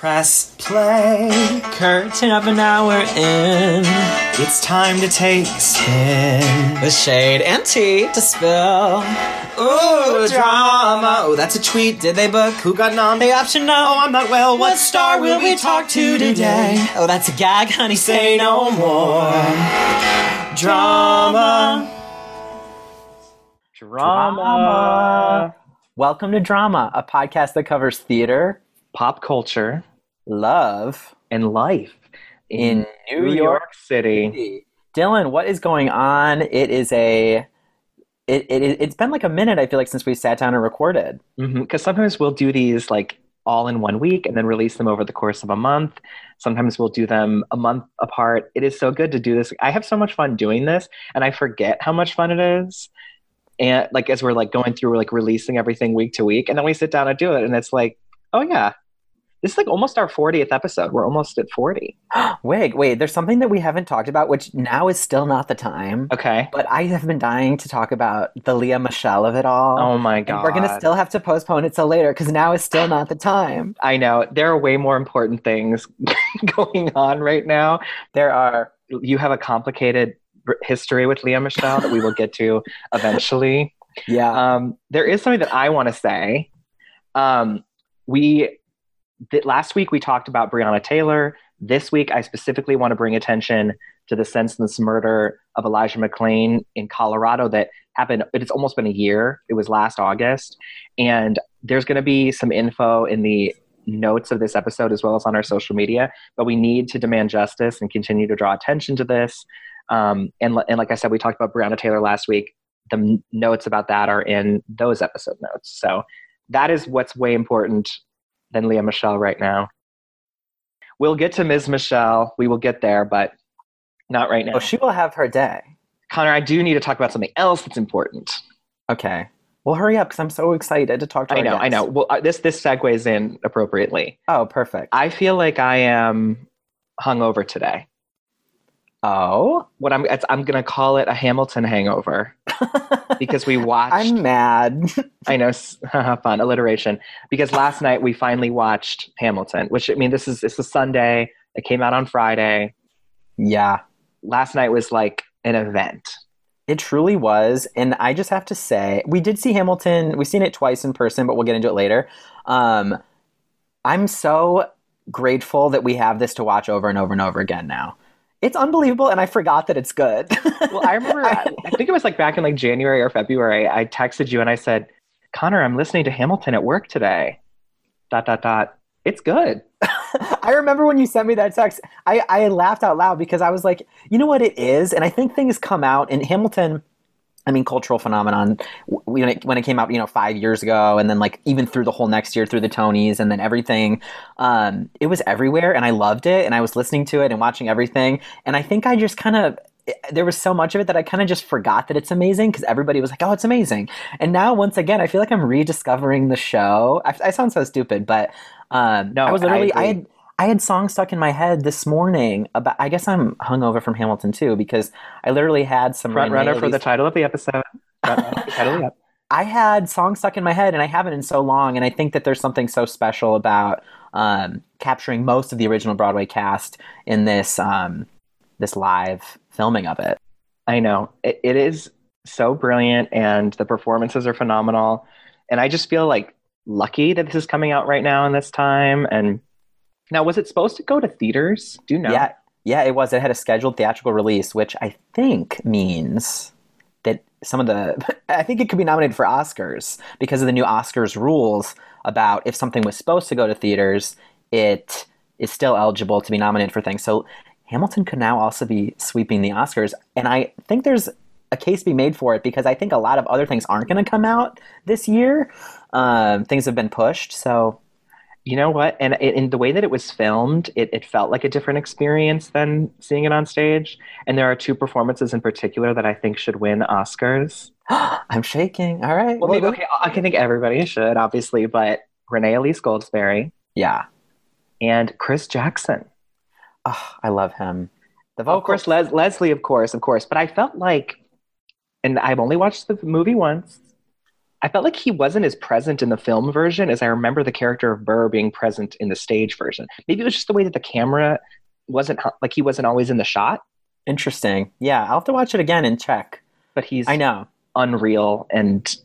Press play. Curtain of an hour in. It's time to take a spin. The shade and tea to spill. Ooh, drama. Oh, that's a tweet. Did they book? Who got nom? The option no. Oh, I'm not well. What star will we talk to today? Oh, that's a gag, honey. Say no more. Drama. Drama. Welcome to Drama, a podcast that covers theater, pop culture, love, and life in New, York, City. Dylan, what is going on? It is a it, it it's been like a minute I feel like since we sat down and recorded. Because mm-hmm. sometimes we'll do these like all in one week and then release them over the course of a month. Sometimes we'll do them a month apart. It is so good to do this. I have so much fun doing this and I forget how much fun it is. And like as we're like going through like releasing everything week to week and then we sit down and do it and it's like, oh yeah, this is like almost our 40th episode. We're almost at 40. wait, wait, there's something that we haven't talked about, which now is still not the time. Okay. But I have been dying to talk about the Lea Michele of it all. Oh my God. And we're going to still have to postpone it till later because now is still not the time. I know. There are way more important things going on right now. There are. You have a complicated history with Lea Michele that we will get to eventually. Yeah. Um, there is something that I want to say. Um, we th- last week we talked about Breonna Taylor. This week, I specifically want to bring attention to the senseless murder of Elijah McClain in Colorado that happened. It's almost been a year. It was last August. And there's going to be some info in the notes of this episode as well as on our social media. But we need to demand justice and continue to draw attention to this. Um, and, and like I said, we talked about Breonna Taylor last week. The notes about that are in those episode notes. So that is what's way important than Lea Michele right now. We'll get to Ms. Michele. We will get there, but not right now. Oh, she will have her day. Connor, I do need to talk about something else that's important. Okay. Well, hurry up because I'm so excited to talk to. You. I know, guests. I know. Well, uh, this this segues in appropriately. Oh, perfect. I feel like I am hungover today. Oh, what I'm I'm gonna call it a Hamilton hangover because we watched. I'm mad. I know, fun alliteration. Because last night we finally watched Hamilton, which I mean, this is this is Sunday. It came out on Friday. Yeah, last night was like an event. It truly was, and I just have to say, we did see Hamilton. We've seen it twice in person, but we'll get into it later. Um, I'm so grateful that we have this to watch over and over and over again now it's unbelievable and i forgot that it's good. Well i remember I, I, think it was like back in like january or february i texted you and i said connor i'm listening to hamilton at work today. Dot dot dot. It's good. I remember when you sent me that text I, I laughed out loud because i was like you know what it is? And i think things come out in hamilton I mean, cultural phenomenon when it, when it came out, you know, five years ago, and then like even through the whole next year, through the Tonys, and then everything, um, it was everywhere, and I loved it, and I was listening to it and watching everything, and I think I just kind of there was so much of it that I kind of just forgot that it's amazing because everybody was like, "Oh, it's amazing," and now once again, I feel like I'm rediscovering the show. I, I sound so stupid, but um, no, I was literally I, I had I had songs stuck in my head this morning about. I guess I'm hungover from Hamilton too because I literally had some front runner for the title of the episode. I had songs stuck in my head and I haven't in so long, and I think that there's something so special about um, capturing most of the original Broadway cast in this um, this live filming of it. I know it, it is so brilliant, and the performances are phenomenal, and I just feel like lucky that this is coming out right now in this time and now, was it supposed to go to theaters? Do you know? Yeah, yeah, it was. It had a scheduled theatrical release, which I think means that some of the I think it could be nominated for Oscars because of the new Oscars rules about if something was supposed to go to theaters, it is still eligible to be nominated for things. So Hamilton could now also be sweeping the Oscars, and I think there's a case be made for it because I think a lot of other things aren't going to come out this year. Um, things have been pushed, so you know what? And in the way that it was filmed, it, it felt like a different experience than seeing it on stage. And there are two performances in particular that I think should win Oscars. I'm shaking. All right. Well, maybe, okay, I can think everybody should, obviously, but Renee Elise Goldsberry. Yeah. And Chris Jackson. Oh, I love him. The vocals. Of course, Les- Leslie, of course, of course. But I felt like, and I've only watched the movie once, I felt like he wasn't as present in the film version as I remember the character of Burr being present in the stage version. Maybe it was just the way that the camera wasn't like he wasn't always in the shot. Interesting. Yeah, I'll have to watch it again and check. But he's I know. unreal and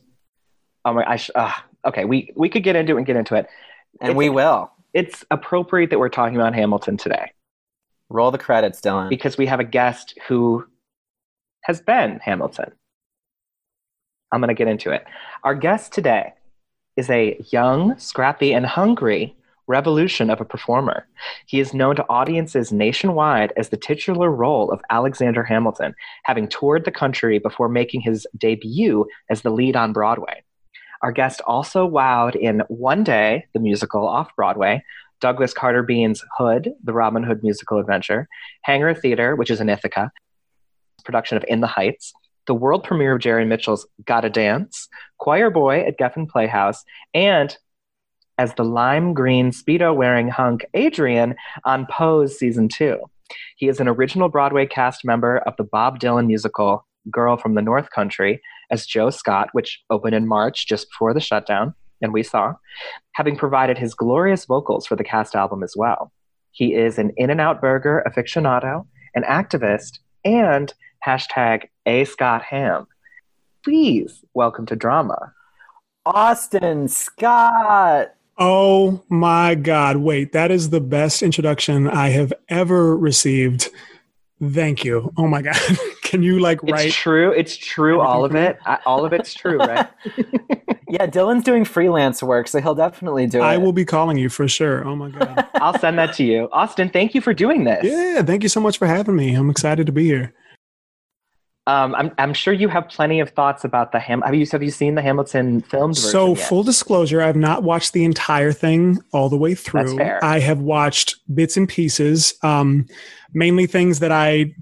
oh my I sh- uh, okay we we could get into it and get into it And It's- we will. it's appropriate that we're talking about Hamilton today Roll the credits, Dylan. because we have a guest who has been Hamilton. I'm going to get into it. Our guest today is a young, scrappy, and hungry revolution of a performer. He is known to audiences nationwide as the titular role of Alexander Hamilton, having toured the country before making his debut as the lead on Broadway. Our guest also wowed in One Day, the musical off Broadway, Douglas Carter Beane's Hood, the Robin Hood musical adventure, Hangar Theater, which is in Ithaca, production of In the Heights, the world premiere of Jerry Mitchell's Gotta Dance, Choir Boy at Geffen Playhouse, and as the lime green Speedo wearing hunk Adrian on Pose Season 2. He is an original Broadway cast member of the Bob Dylan musical Girl from the North Country as Joe Scott, which opened in March just before the shutdown, and we saw, having provided his glorious vocals for the cast album as well. He is an In N Out Burger aficionado, an activist, and hashtag A Scott Ham. Please welcome to drama. Austin Scott. Oh my God. Wait, that is the best introduction I have ever received. Thank you. Oh my God. Can you like write? It's true. It's true. All of it. I, all of it's true, right? Yeah, Dylan's doing freelance work, so he'll definitely do it. I will be calling you for sure. Oh my God. I'll send that to you. Austin, thank you for doing this. yeah. Thank you so much for having me. I'm excited to be here. Um, I'm, I'm sure you have plenty of thoughts about the Ham. Have you have you seen the Hamilton filmed version? So, yet? full disclosure, I've not watched the entire thing all the way through. fair. I have watched bits and pieces, um, mainly things that I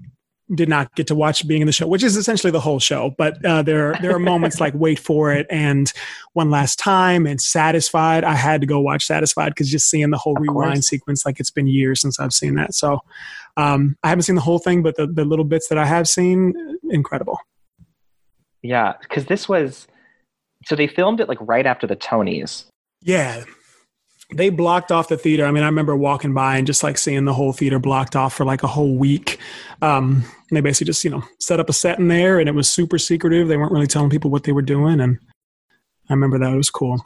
did not get to watch being in the show, which is essentially the whole show. But uh, there, there are moments like "Wait for It" and "One Last Time" and "Satisfied." I had to go watch "Satisfied" because just seeing the whole Of rewind course. sequence, like it's been years since I've seen that. So, um, I haven't seen the whole thing, but the, the little bits that I have seen, incredible. yeah, because this was so they filmed it like right after the Tonys. Yeah. They blocked off the theater. I mean, I remember walking by and just like seeing the whole theater blocked off for like a whole week. Um, they basically just, you know, set up a set in there and it was super secretive. They weren't really telling people what they were doing. And I remember that. It was cool.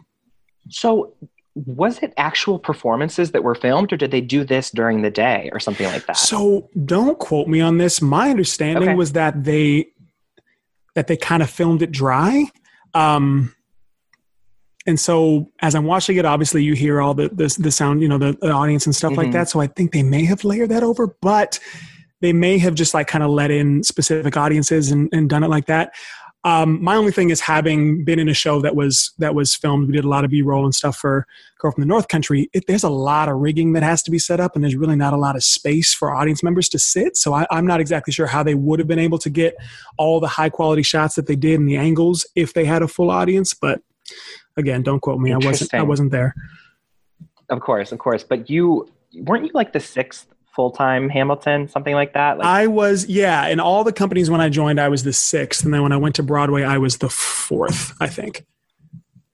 So was it actual performances that were filmed, or did they do this during the day or something like that? So don't quote me on this. My understanding Okay. was that they that they kind of filmed it dry. Um, and so as I'm watching it, obviously you hear all the the, the sound, you know, the, the audience and stuff Mhm. like that. So I think they may have layered that over, but they may have just like kind of let in specific audiences and, and done it like that. Um, my only thing is having been in a show that was that was filmed. We did a lot of B-roll and stuff for Girl from the North Country. It, there's a lot of rigging that has to be set up, and there's really not a lot of space for audience members to sit. So I, I'm not exactly sure how they would have been able to get all the high quality shots that they did and the angles if they had a full audience. But again, don't quote me. I wasn't. I wasn't there. of course, of course. But you weren't you like the sixth full time Hamilton, something like that? Like, I was, yeah. In all the companies when I joined, I was the sixth, and then when I went to Broadway, I was the fourth. I think.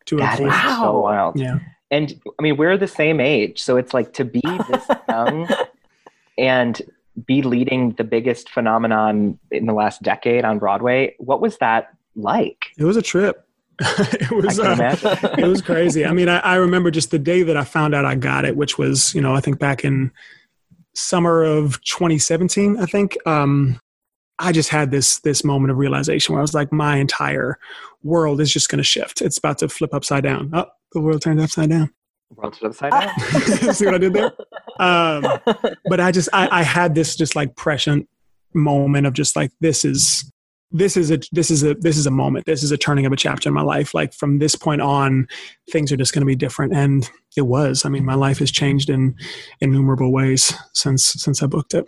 Two that of so wild. Yeah. And I mean, we're the same age, so it's like to be this young and be leading the biggest phenomenon in the last decade on Broadway. What was that like? It was a trip. it was. uh, it was crazy. I mean, I, I remember just the day that I found out I got it, which was, you know, I think back in summer of 2017. I think um, I just had this this moment of realization where I was like, my entire world is just going to shift. It's about to flip upside down. Oh, the world turned upside down. World's upside down. See what I did there? Um, but I just I, I had this just like prescient moment of just like this is this is a this is a this is a moment this is a turning of a chapter in my life like from this point on things are just going to be different and it was i mean my life has changed in innumerable ways since since i booked it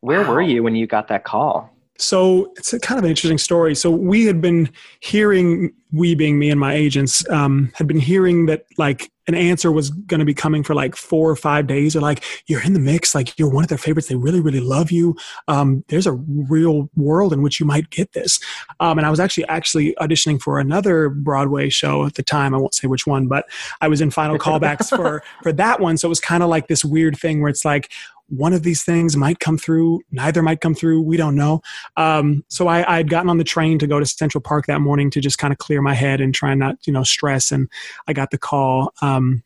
Where Wow. were you when you got that call? So it's a kind of an interesting story. So we had been hearing, we being me and my agents, um, had been hearing that like an answer was going to be coming for like four or five days. Or like you're in the mix, like you're one of their favorites. They really, really love you. Um, there's a real world in which you might get this. Um, and I was actually actually auditioning for another Broadway show at the time. I won't say which one, but I was in final callbacks for for that one. So it was kind of like this weird thing where it's like, one of these things might come through neither might come through we don't know um, so I, i'd gotten on the train to go to central park that morning to just kind of clear my head and try and not you know stress and i got the call um,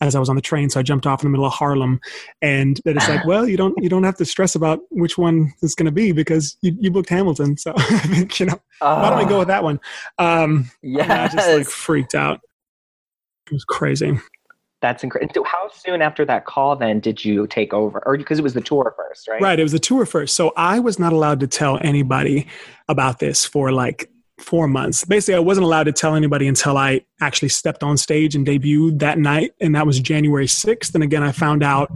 as I was on the train, so I jumped off in the middle of Harlem, and that it's like, well, you don't you don't have to stress about which one is going to be because you, you booked Hamilton, so I think you know why don't we go with that one? Um, yeah, I just like freaked out. It was crazy. That's incredible. So, How soon after that call then did you take over? Or because it was the tour first, right? Right. It was the tour first. So I was not allowed to tell anybody about this for like four months. Basically, I wasn't allowed to tell anybody until I actually stepped on stage and debuted that night. And that was January 6th. And again, I found out,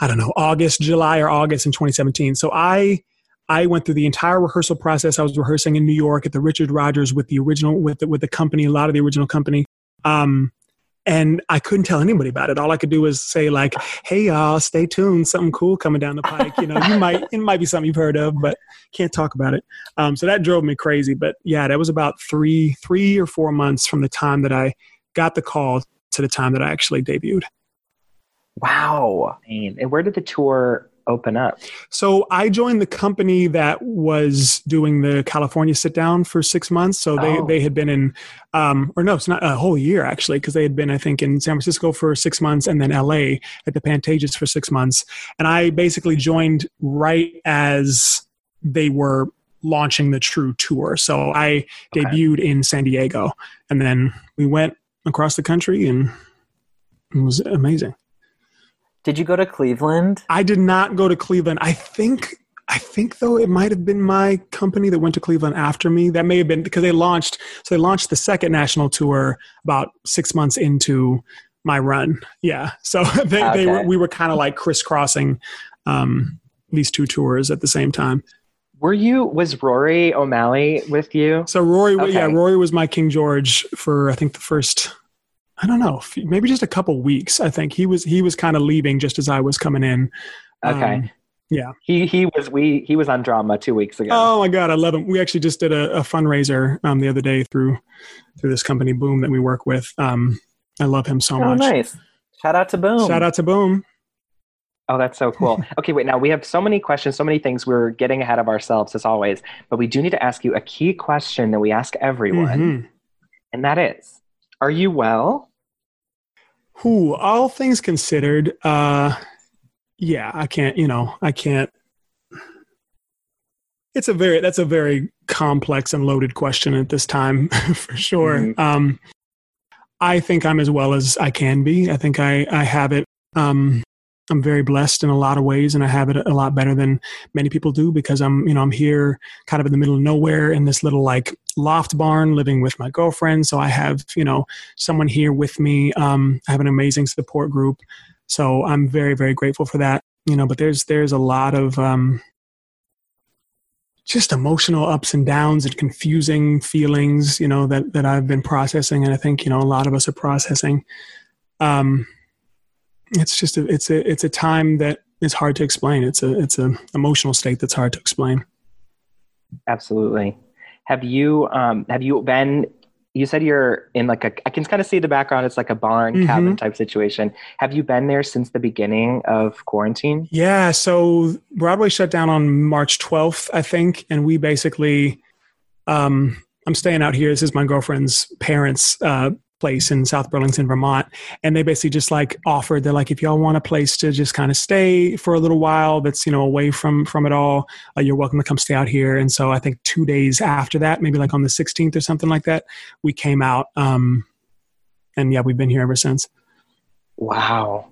I don't know, August, July or August in 2017. So I. I went through the entire rehearsal process. I was rehearsing in New York at the Richard Rodgers with the original with the, with the company, a lot of the original company. Um, and I couldn't tell anybody about it. All I could do was say like, "Hey y'all, stay tuned. Something cool coming down the pike. You know, you might it might be something you've heard of, but can't talk about it." Um, so that drove me crazy. But yeah, that was about three three or four months from the time that I got the call to the time that I actually debuted. Wow. And where did the tour open up? So I joined the company that was doing the California sit down for six months. So they, Oh. they had been in, um, or no, it's not a whole year actually, because they had been, I think, in San Francisco for six months and then LA at the Pantages for six months. And I basically joined right as they were launching the true tour. So I Okay. debuted in San Diego and then we went across the country and it was amazing. Did you go to Cleveland? I did not go to Cleveland. I think I think though it might have been my company that went to Cleveland after me. That may have been because they launched so they launched the second national tour about six months into my run. Yeah. So they, they were we were kind of like crisscrossing um, these two tours at the same time. Were you was Rory O'Malley with you? So Rory, yeah, Rory was my King George for I think the first, I don't know, maybe just a couple weeks. I think he was he was kind of leaving just as I was coming in. Okay. Um, yeah. He he was we he was on drama two weeks ago. Oh my god, I love him. We actually just did a, a fundraiser um, the other day through through this company Boom that we work with. Um, I love him so Oh, much. nice. Shout out to Boom. Shout out to Boom. Oh, that's so cool. okay, wait. Now we have so many questions, so many things. We're getting ahead of ourselves as always, but we do need to ask you a key question that we ask everyone, Mhm. and that is, are you well? Who, all things considered, uh, yeah, I can't. You know, I can't. It's a very that's a very complex and loaded question at this time, for sure. Mhm. Um, I think I'm as well as I can be. I think I I have it. Um, I'm very blessed in a lot of ways, and I have it a lot better than many people do because I'm, you know, I'm here kind of in the middle of nowhere in this little like loft barn, living with my girlfriend. So I have, you know, someone here with me. Um, I have an amazing support group, so I'm very, very grateful for that. You know, but there's there's a lot of um, just emotional ups and downs and confusing feelings, you know, that that I've been processing, and I think you know a lot of us are processing. Um, it's just a, it's a it's a time that is hard to explain. It's a it's an emotional state that's hard to explain. Absolutely. Have you um have you been? You said you're in like a. I can kind of see the background. It's like a barn Mhm. cabin type situation. Have you been there since the beginning of quarantine? Yeah, so Broadway shut down on March 12th, I think, and we basically um I'm staying out here. This is my girlfriend's parents' uh place in South Burlington, Vermont, and they basically just like offered they're like if y'all want a place to just kind of stay for a little while that's, you know, away from from it all, uh, you're welcome to come stay out here. And so I think 2 days after that, maybe like on the 16th or something like that, we came out um and yeah, we've been here ever since. Wow,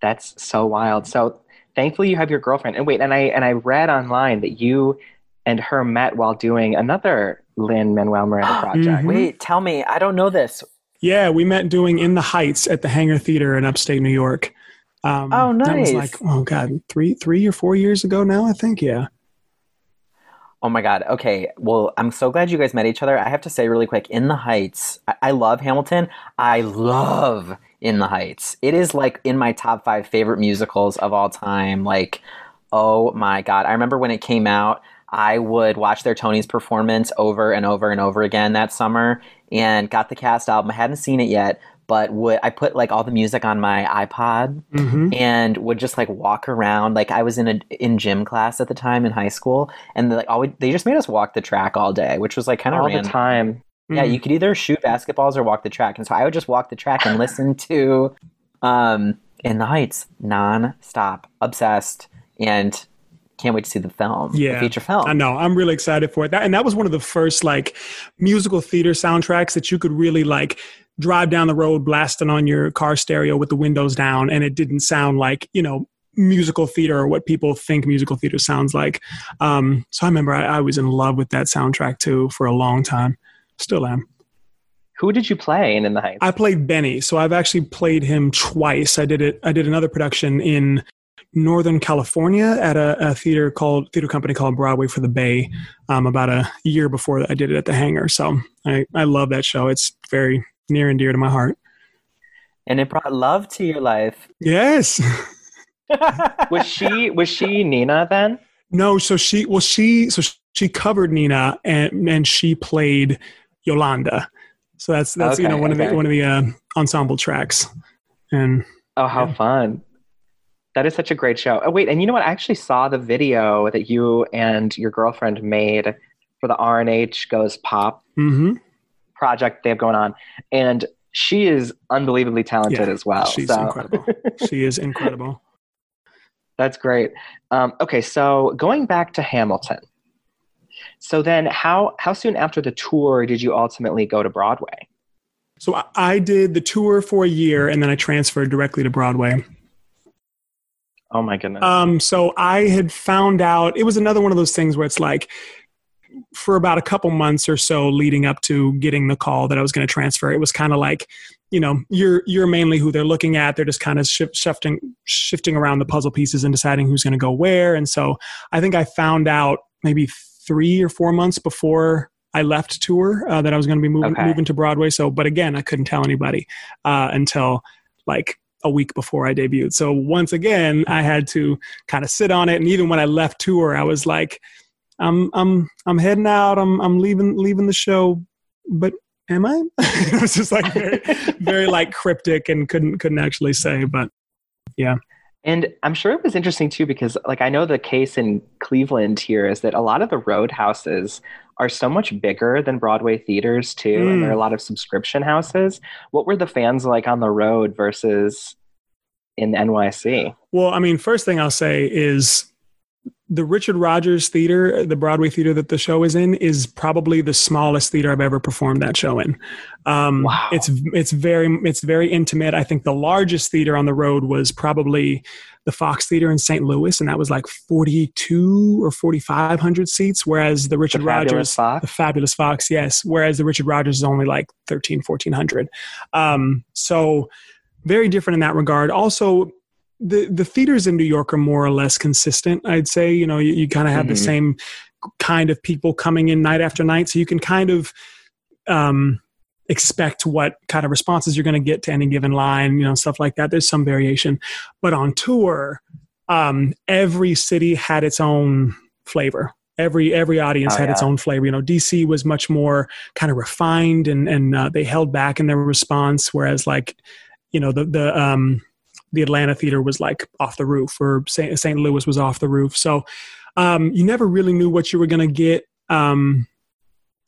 that's so wild. So thankfully you have your girlfriend. And wait, and I and I read online that you and her met while doing another Lin-Manuel Miranda project. Mhm. Wait, tell me. I don't know this. Yeah, we met doing In the Heights at the Hangar Theater in upstate New York. Um, Oh, That was like, oh god, three, three or four years ago now. I think. Yeah. Oh my God. Okay. Well, I'm so glad you guys met each other. I have to say really quick, In the Heights. I, I love Hamilton. I love In the Heights. It is like in my top five favorite musicals of all time. Like, oh my God. I remember when it came out, I would watch their Tony's performance over and over and over again that summer and got the cast album. I hadn't seen it yet, but would I put like all the music on my iPod Mhm. and would just like walk around. Like I was in a in gym class at the time in high school, and they, like always they just made us walk the track all day, which was like kind of all random. the time. Yeah, Mm. you could either shoot basketballs or walk the track, and so I would just walk the track and listen to um, "In the Heights" non-stop, obsessed, and can't wait to see the film, Yeah, the feature film. I know. I'm really excited for it. That and that was one of the first like musical theater soundtracks that you could really like drive down the road blasting on your car stereo with the windows down and it didn't sound like, you know, musical theater or what people think musical theater sounds like. Um, so I remember I, I was in love with that soundtrack too for a long time. Still am. Who did you play in In the Heights? I played Benny, so I've actually played him twice. I did it. I did another production in Northern California at a, a theater called theater company called Broadway for the Bay. Um, about a year before I did it at the Hangar. So I I love that show. It's very near and dear to my heart. and it brought love to your life. Yes. was she was she Nina then? No, so she well she so she covered Nina and and she played Yolanda. So that's that's you know Okay, one of the one of the uh, ensemble tracks. And Oh, how Yeah. fun. That is such a great show. Oh, wait, and you know what? I actually saw the video that you and your girlfriend made for the R&H Goes Pop mhm. project they have going on. And she is unbelievably talented Yeah, as well. she's so incredible. she is incredible. that's great. Um, okay, so going back to Hamilton. So then how how soon after the tour did you ultimately go to Broadway? So I did the tour for a year and then I transferred directly to Broadway. Oh my goodness. Um, so I had found out it was another one of those things where it's like for about a couple months or so leading up to getting the call that I was going to transfer, it was kind of like, you know, you're you're mainly who they're looking at. They're just kind of shif- shifting shifting around the puzzle pieces and deciding who's going to go where. And so I think I found out maybe three or four months before I left tour uh, that I was going to be moving Okay. moving to Broadway. So, but again, I couldn't tell anybody uh, until like a week before I debuted. So once again, I had to kind of sit on it. And even when I left tour, I was like, I'm I'm I'm heading out. I'm I'm leaving leaving the show, but am I? it was just like very very like cryptic and couldn't couldn't actually say. But yeah. And I'm sure it was interesting too because, like, I know the case in Cleveland here is that a lot of the roadhouses are so much bigger than Broadway theaters too, and there are a hmm. lot of subscription houses. What were the fans like on the road versus in NYC? well, I mean, first thing I'll say is the Richard Rodgers Theater, the Broadway theater that the show is in, is probably the smallest theater I've ever performed that show in. Um, Wow. It's it's very it's very intimate. I think the largest theater on the road was probably the Fox Theater in St. Louis, and that was like forty two or forty five hundred seats. Whereas the Richard the Rodgers, Fox? the Fabulous Fox, yes. Whereas the Richard Rodgers is only like 13, 1400. Um, so very different in that regard. Also, the the theaters in New York are more or less consistent. I'd say you know you, you kind of have the Mhm. same kind of people coming in night after night, so you can kind of um, expect what kind of responses you're going to get to any given line, you know, stuff like that. There's some variation, but on tour, um, every city had its own flavor. Every every audience Oh, had its own flavor. You know, DC was much more kind of refined and and uh, they held back in their response, whereas like, you know, the the um, the Atlanta theater was like off the roof, or St. St. Louis was off the roof. So um, you never really knew what you were going to get. Um,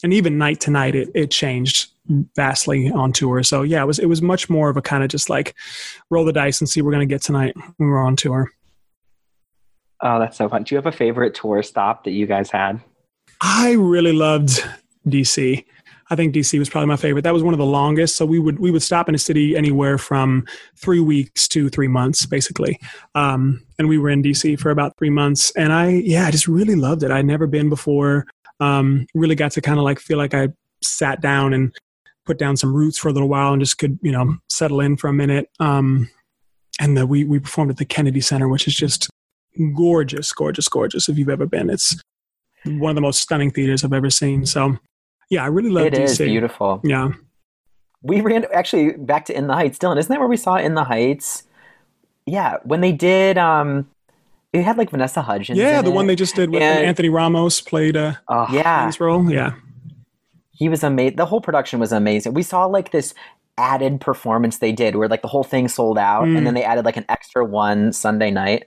and even night to night, it, it changed vastly on tour. So yeah, it was it was much more of a kind of just like roll the dice and see what we're going to get tonight when we're on tour. Oh, that's so fun. Do you have a favorite tour stop that you guys had? I really loved DC. I think DC was probably my favorite. That was one of the longest. So we would we would stop in a city anywhere from three weeks to three months, basically. Um, and we were in DC for about three months. And I yeah, I just really loved it. I'd never been before. Um, really got to kind of like feel like I sat down and put down some roots for a little while and just could you know settle in for a minute. Um, and the, we we performed at the Kennedy Center, which is just gorgeous, gorgeous, gorgeous. If you've ever been, it's one of the most stunning theaters I've ever seen. So, yeah, I really love It DC. is beautiful. Yeah, We ran actually back to In the Heights. Dylan, isn't that where we saw In the Heights? Yeah, when they did. um It had like Vanessa Hudgens. yeah, the it. one they just did with And- Anthony Ramos played uh, Oh, Yeah, his role. Yeah, he was amazing. The whole production was amazing. We saw like this added performance they did where like the whole thing sold out, Mm. and then they added like an extra one Sunday night.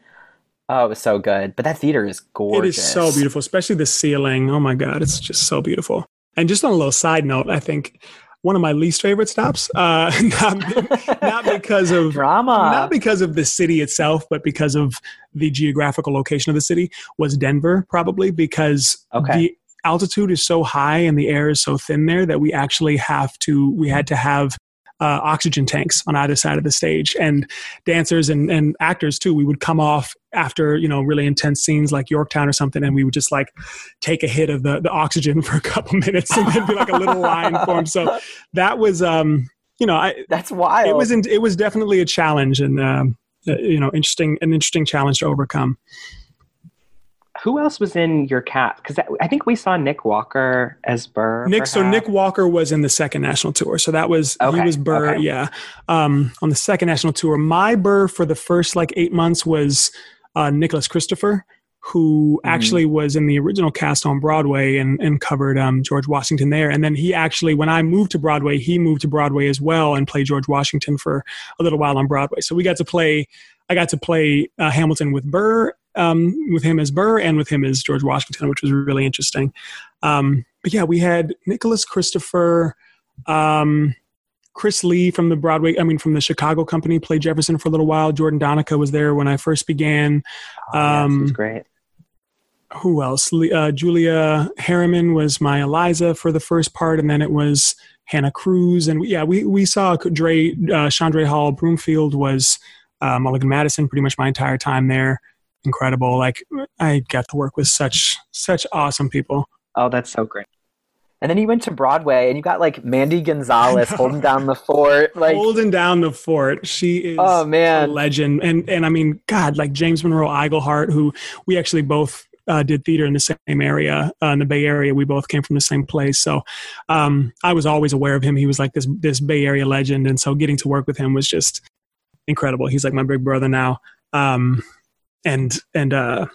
Oh, it was so good. But that theater is gorgeous. it is so beautiful, especially the ceiling. Oh my god, it's just so beautiful. And just on a little side note, I think one of my least favorite stops, uh, not, not because of Drama. not because of the city itself, but because of the geographical location of the city, was Denver, probably because Okay. the altitude is so high and the air is so thin there that we actually have to, we had to have uh, oxygen tanks on either side of the stage. And dancers and, and actors too, we would come off after, you know, really intense scenes like Yorktown or something, and we would just like take a hit of the, the oxygen for a couple minutes and then be like a little line form. So that was, um, you know, I, That's wild. it was in, it was definitely a challenge and um, uh, you know interesting an interesting challenge to overcome. Who else was in your cast? Because I think we saw Nick Walker as Burr. Nick, so. Nick Walker was in the second national tour, so that was Okay, he was Burr, okay. yeah, um, on the second national tour. My Burr for the first like eight months was uh, Nicholas Christopher, who Mm-hmm. actually was in the original cast on Broadway and and covered um, George Washington there. And then he actually, when I moved to Broadway, he moved to Broadway as well and played George Washington for a little while on Broadway. So we got to play. I got to play uh, Hamilton with Burr, um, with him as Burr, and with him as George Washington, which was really interesting. Um, but yeah, we had Nicholas Christopher, um, Chris Lee from the Broadway, I mean, from the Chicago company, played Jefferson for a little while. Jordan Donica was there when I first began. Oh, yes, um, great. Who else? Uh, Julia Harriman was my Eliza for the first part, and then it was Hannah Cruz. And we, yeah, we, we saw Dre, uh, Chaundre Hall Broomfield was uh, Mulligan Madison pretty much my entire time there. Incredible. Like, I got to work with such, such awesome people. Oh, that's so great. and then you went to Broadway, and you got like Mandy Gonzalez holding down the fort. Like, holding down the fort. She is oh man. a legend. And and I mean, God, like James Monroe Iglehart, who we actually both uh, did theater in the same area uh, in the Bay Area. We both came from the same place, so um, I was always aware of him. He was like this this Bay Area legend, and so getting to work with him was just incredible. He's like my big brother now. Um, and and uh,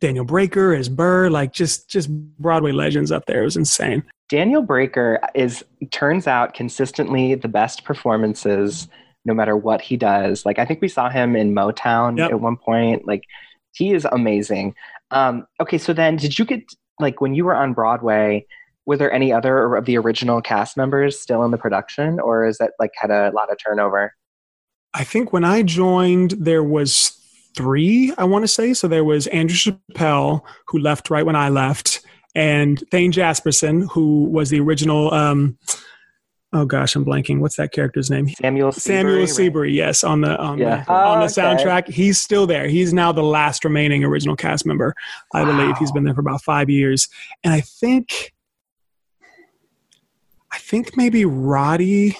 Daniel Breaker as Burr, like just just Broadway legends up there. It was insane. Daniel Breaker is turns out consistently the best performances no matter what he does. Like I think we saw him in Motown Yep. at one point. Like he is amazing. Um, okay, so then did you get like when you were on Broadway? Were there any other of the original cast members still in the production, or is that like had a lot of turnover? I think when I joined, there was three. I want to say so. There was Andrew Chappelle, who left right when I left, and Thane Jasperson, who was the original. Um, oh gosh, I'm blanking. What's that character's name? Samuel Samuel right? Seabury. Yes, on the on Yeah. the on Oh, the okay. soundtrack. He's still there. He's now the last remaining original cast member. I believe he's been there for about five years, and I think. I think maybe Roddy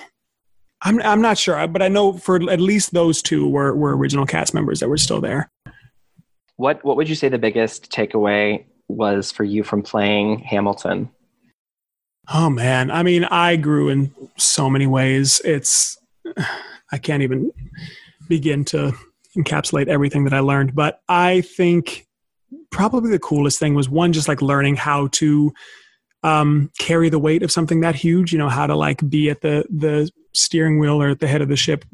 I'm I'm not sure, but I know for at least those two were were original cast members that were still there. What What would you say the biggest takeaway was for you from playing Hamilton? Oh man, I mean, I grew in so many ways. It's I can't even begin to encapsulate everything that I learned, but I think probably the coolest thing was one just like learning how to um, carry the weight of something that huge. You know, how to like be at the the steering wheel or at the head of the ship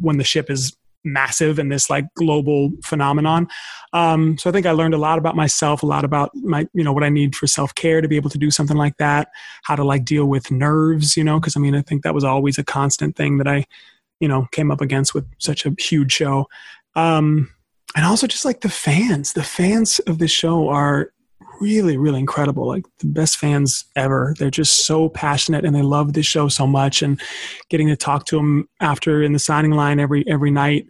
when the ship is massive and this like global phenomenon. Um, so I think I learned a lot about myself, a lot about my, you know, what I need for self care to be able to do something like that, how to like deal with nerves, you know, because I mean, I think that was always a constant thing that I, you know, came up against with such a huge show. Um, and also just like the fans, the fans of the show are really, really incredible. Like the best fans ever. They're just so passionate and they love this show so much. And getting to talk to them after in the signing line every every night,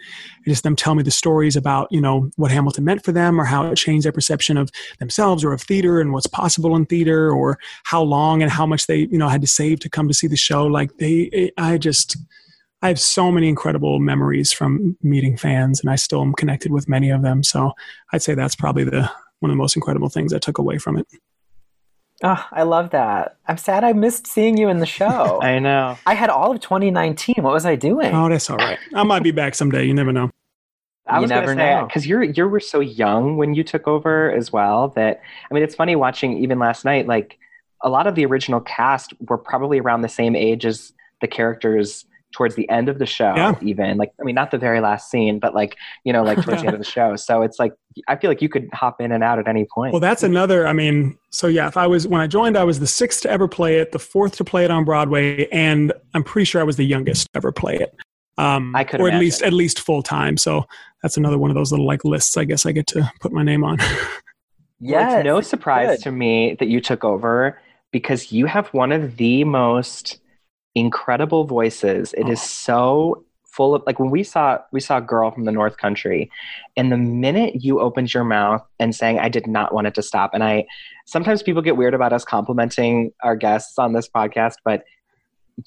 and just them tell me the stories about you know what Hamilton meant for them or how it changed their perception of themselves or of theater and what's possible in theater or how long and how much they you know had to save to come to see the show. Like they, I just. I have so many incredible memories from meeting fans, and I still am connected with many of them. So I'd say that's probably the one of the most incredible things I took away from it. Oh, I love that. I'm sad I missed seeing you in the show. I know. I had all of 2019. What was I doing? Oh, that's all right. I might be back someday. You never know. I You was never gonna say know. because you're you were so young when you took over as well that I mean it's funny watching even last night like a lot of the original cast were probably around the same age as the characters towards the end of the show Yeah. even like I mean not the very last scene but like you know like towards the end of the show so it's like I feel like you could hop in and out at any point Well, that's another. I mean, so yeah, if I was when I joined, I was the sixth to ever play it, the fourth to play it on Broadway, and I'm pretty sure I was the youngest to ever play it. Um, I could or at least at least full time. So that's another one of those little like lists. I guess I get to put my name on. Well, yes. it's no surprise good. to me that you took over because you have one of the most incredible voices. It is Oh. so full of like when we saw we saw Girl from the North Country, and the minute you opened your mouth and saying, I did not want it to stop. And I sometimes people get weird about us complimenting our guests on this podcast, but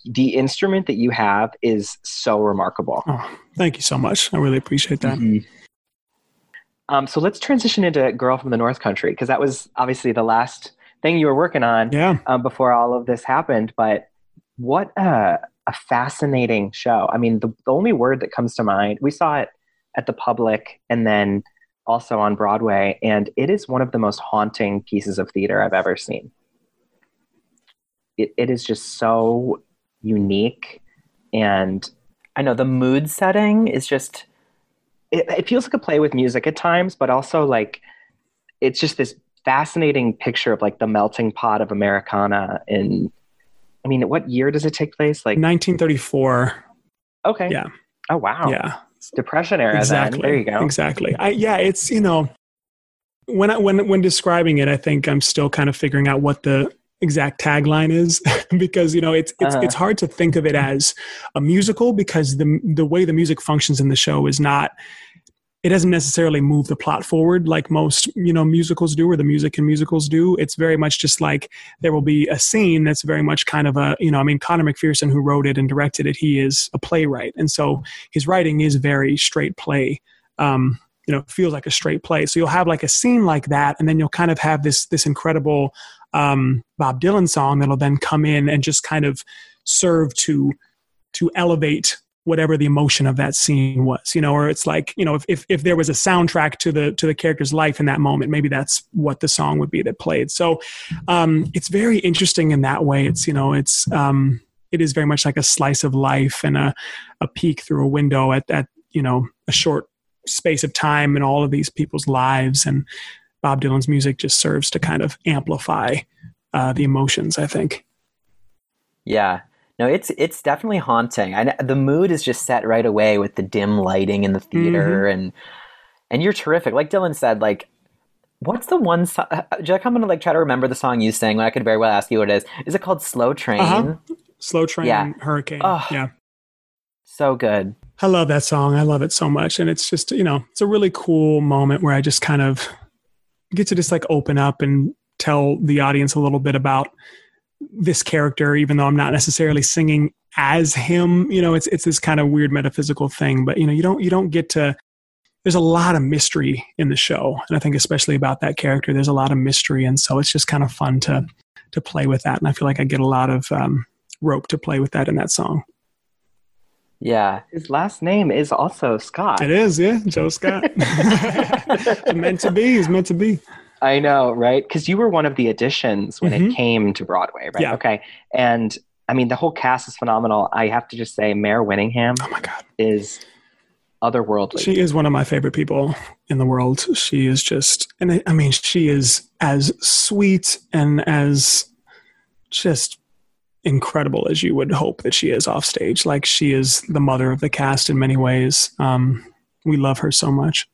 the instrument that you have is so remarkable. oh, thank you so much. I really appreciate that. Mhm. Um, so let's transition into Girl from the North Country because that was obviously the last thing you were working on Yeah. um, before all of this happened. But what a, a fascinating show! I mean, the, the only word that comes to mind we saw it at the public and then also on Broadway, and it is one of the most haunting pieces of theater I've ever seen. It, it is just so unique and I know the mood setting is just it, it feels like a play with music at times, but also like it's just this fascinating picture of like the melting pot of Americana. In, I mean, what year does it take place? Like, 1934. okay, Yeah. oh wow, Yeah. Depression era. exactly Then. There you go. exactly I, yeah it's you know when I, when when describing it i think i'm still kind of figuring out what the exact tagline is because you know it's it's Uh-huh. it's hard to think of it as a musical because the the way the music functions in the show is not it doesn't necessarily move the plot forward like most you know musicals do or the music in musicals do. It's very much just like there will be a scene that's very much kind of a you know i mean conor mcpherson who wrote it and directed it he is a playwright. And so his writing is very straight play. Um you know feels like a straight play. So you'll have like a scene like that and then you'll kind of have this this incredible um bob dylan song that'll then come in and just kind of serve to to elevate whatever the emotion of that scene was you know or it's like you know if, if if there was a soundtrack to the to the character's life in that moment maybe that's what the song would be that played. So um it's very interesting in that way. It's you know it's um it is very much like a slice of life and a a peek through a window at at you know a short space of time in all of these people's lives. And bob dylan's music just serves to kind of amplify uh, the emotions i think. Yeah. No, it's it's definitely haunting. I the mood is just set right away with the dim lighting in the theater, mm-hmm. and and you're terrific. Like Dylan said, like what's the one song? Uh, uh, Jack, I'm gonna like try to remember the song you sang. When I could very well ask you what it is. Is it called "Slow uh-huh. Train"? Uh-huh. slow train Yeah. hurricane Oh. yeah So good. I love that song. I love it so much. And it's just, you know, it's a really cool moment where I just kind of get to just like open up and tell the audience a little bit about this character, even though I'm not necessarily singing as him. You know, it's it's this kind of weird metaphysical thing. But you know, you don't you don't get to there's a lot of mystery in the show. And I think especially about that character, there's a lot of mystery. And so it's just kind of fun to to play with that. And I feel like I get a lot of um, rope to play with that in that song. Yeah. His last name is also Scott. It is, yeah, Joe Scott. meant to be is meant to be. I know, right? Because you were one of the additions when Mhm. it came to Broadway, right? Yeah. Okay. And I mean, the whole cast is phenomenal. I have to just say, Mare Winningham Oh my God, is otherworldly. she is one of my favorite people in the world. She is just, and I- I mean, she is as sweet and as just incredible as you would hope that she is off stage. Like she is the mother of the cast in many ways. Um, we love her so much.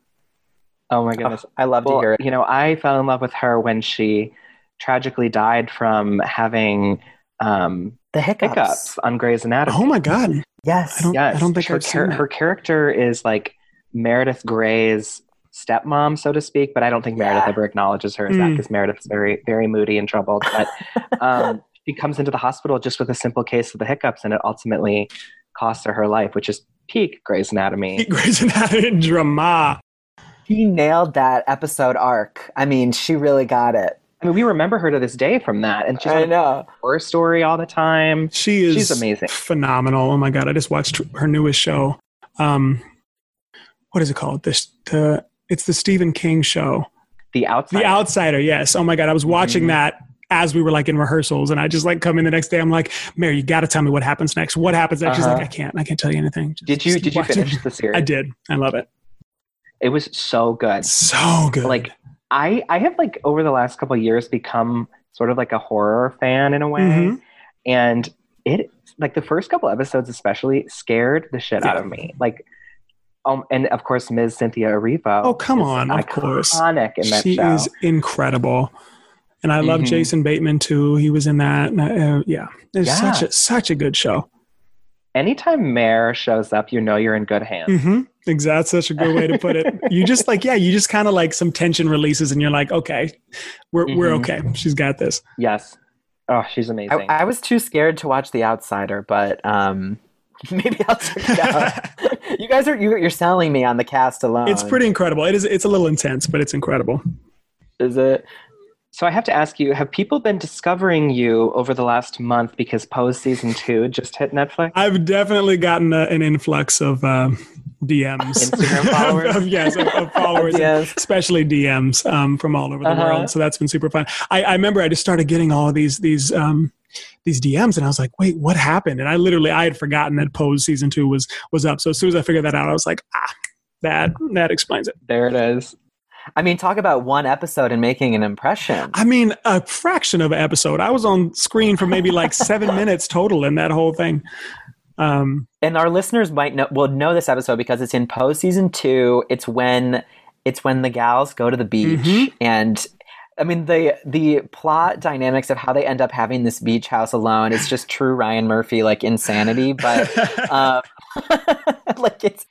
Oh my goodness. I love to hear it. you know, I fell in love with her when she tragically died from having um, The hiccups. hiccups on Grey's Anatomy. Oh my God, Yes. I don't, Yes, I don't think her, I've seen that. her character is like Meredith Grey's stepmom, so to speak, but I don't think Meredith ever acknowledges her as that Mm. because Meredith's very, very moody and troubled. But um, she comes into the hospital just with a simple case of the hiccups, and it ultimately costs her her life, which is peak Grey's Anatomy. Peak Grey's Anatomy drama. She nailed that episode arc. I mean, she really got it. I mean, we remember her to this day from that, and she's I know. horror story all the time. She is She's amazing. phenomenal. Oh my god, I just watched her newest show. Um, what is it called? This the it's the Stephen King show, The outside. The Outsider. Yes. Oh my god, I was watching Mhm. that as we were like in rehearsals, and I just like come in the next day. I'm like, Mary, you got to tell me what happens next. What happens next? She's Uh-huh. like, I can't. I can't tell you anything. Just- Did you did you watch it." finish the series? I did. I love it. It was so good. So good. Like I I have like over the last couple of years become sort of like a horror fan in a way, Mhm. and it like the first couple episodes especially scared the shit out of me. Like. Um, and of course, Ms. Cynthia Erivo. Oh, come on, of course. iconic in that she show. is incredible. And I love Mhm. Jason Bateman too. He was in that. Uh, yeah, it's Yeah. such a such a good show. Anytime Mare shows up, you know you're in good hands. Mm-hmm. Exactly. That's such a good way to put it. You just like, yeah, you just kind of like some tension releases, and you're like, okay, we're we're Mhm. okay. She's got this. Yes. Oh, she's amazing. I, I was too scared to watch The Outsider, but um, maybe I'll check it out. you guys are you, you're selling me on the cast alone. It's pretty incredible. It is. It's a little intense, but it's incredible. Is it? so I have to ask you: Have people been discovering you over the last month because Pose season two just hit Netflix? I've definitely gotten a, an influx of uh, DMs, Instagram followers? of, yes, of, of followers, Yes. especially DMs um, from all over the Uh-huh. world. So that's been super fun. I, I remember I just started getting all these these um, these DMs, and I was like, "Wait, what happened?" And I literally I had forgotten that Pose season two was was up. So as soon as I figured that out, I was like, "Ah, that that explains it." There it is. I mean, talk about one episode and making an impression. I mean, a fraction of an episode. I was on screen for maybe like seven minutes total in that whole thing. Um, and our listeners might know will know this episode because it's in Pose season two. It's when it's when the gals go to the beach Mhm. and. I mean the the plot dynamics of how they end up having this beach house alone is just true Ryan Murphy like insanity, but um, like it's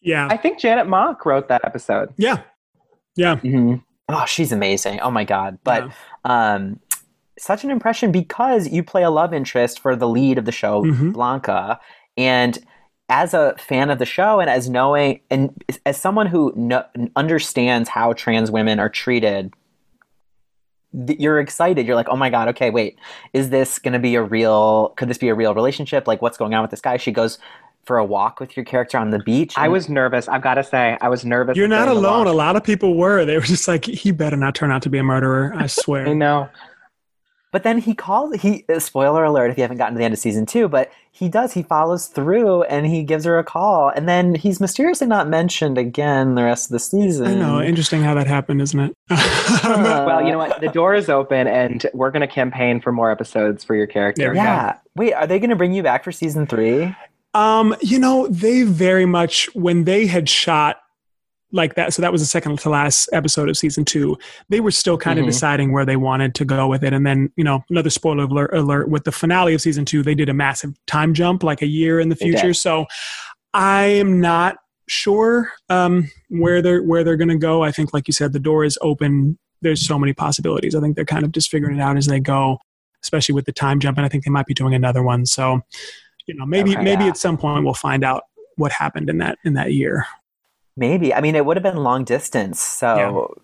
yeah, I think Janet Mock wrote that episode. yeah, yeah. Mm-hmm. oh she's amazing oh my god but um such an impression because you play a love interest for the lead of the show Mhm. Blanca and as a fan of the show and as knowing and as someone who kno- understands how trans women are treated you're excited you're like oh my god okay wait is this going to be a real could this be a real relationship like what's going on with this guy she goes for a walk with your character on the beach I was nervous. I've got to say, I was nervous. You're not alone. A lot of people were. They were just like, he better not turn out to be a murderer. I swear I swear. know. But then he calls he uh, spoiler alert if you haven't gotten to the end of season two, but he does, he follows through and he gives her a call and then he's mysteriously not mentioned again the rest of the season. I know. Interesting how that happened, isn't it? Well, you know what? The door is open, and we're going to campaign for more episodes for your character. There we Yeah. Wait, are they gonna bring you back for season three? um, you know, they very much when they had shot like that. So that was the second to last episode of season two. They were still kind Mhm. of deciding where they wanted to go with it. And then, you know, another spoiler alert, alert with the finale of season two, they did a massive time jump, like a year in the future. So I am not sure um, where they're where they're going to go. I think, like you said, the door is open. There's so many possibilities. I think they're kind of just figuring it out as they go, especially with the time jump. And I think they might be doing another one. So, you know, maybe Okay. maybe Yeah. at some point we'll find out what happened in that in that year. Maybe. I mean it would have been long distance, so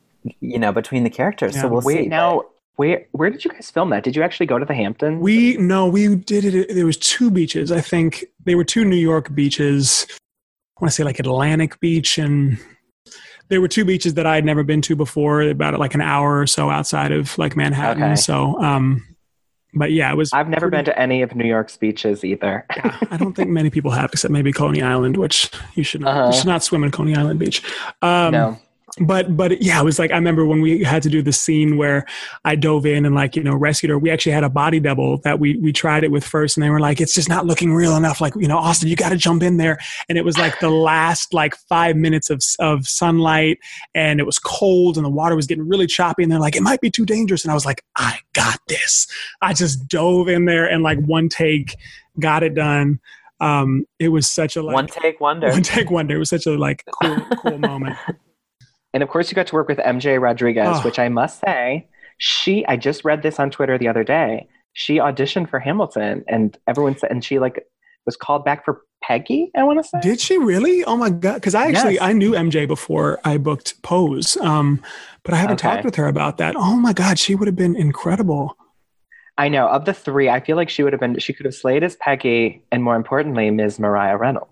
you know, between the characters. Yeah. So we'll Wait, see. now, where where did you guys film that? Did you actually go to the Hamptons? We no, we did it. There was two beaches. I think they were two New York beaches. I want to say like Atlantic Beach and there were two beaches that I had never been to before, about like an hour or so outside of like Manhattan. Okay. So, um, but yeah, it was. I've never pretty- been to any of New York's beaches either. yeah, I don't think many people have, except maybe Coney Island, which you should not. Uh-huh. You should not swim in Coney Island Beach. Um, no. But but yeah, it was like I remember when we had to do the scene where I dove in and like you know rescued her. We actually had a body double that we we tried it with first, and they were like, it's just not looking real enough. Like you know, Austin, you got to jump in there. And it was like the last like five minutes of of sunlight, and it was cold, and the water was getting really choppy. And they're like, it might be too dangerous. And I was like, I got this. I just dove in there and like one take got it done. Um, it was such a like One take wonder. one take wonder. It was such a like cool cool moment. And of course, you got to work with MJ Rodriguez, Oh. which I must say, she. I just read this on Twitter the other day. She auditioned for Hamilton, and everyone said, and she like was called back for Peggy. I want to say. Did she really? Oh my god! Because I actually Yes. I knew MJ before I booked Pose, um, but I haven't Okay. talked with her about that. Oh my god, she would have been incredible. I know of the three, I feel like she would have been. She could have slayed as Peggy, and more importantly, Ms. Maria Reynolds.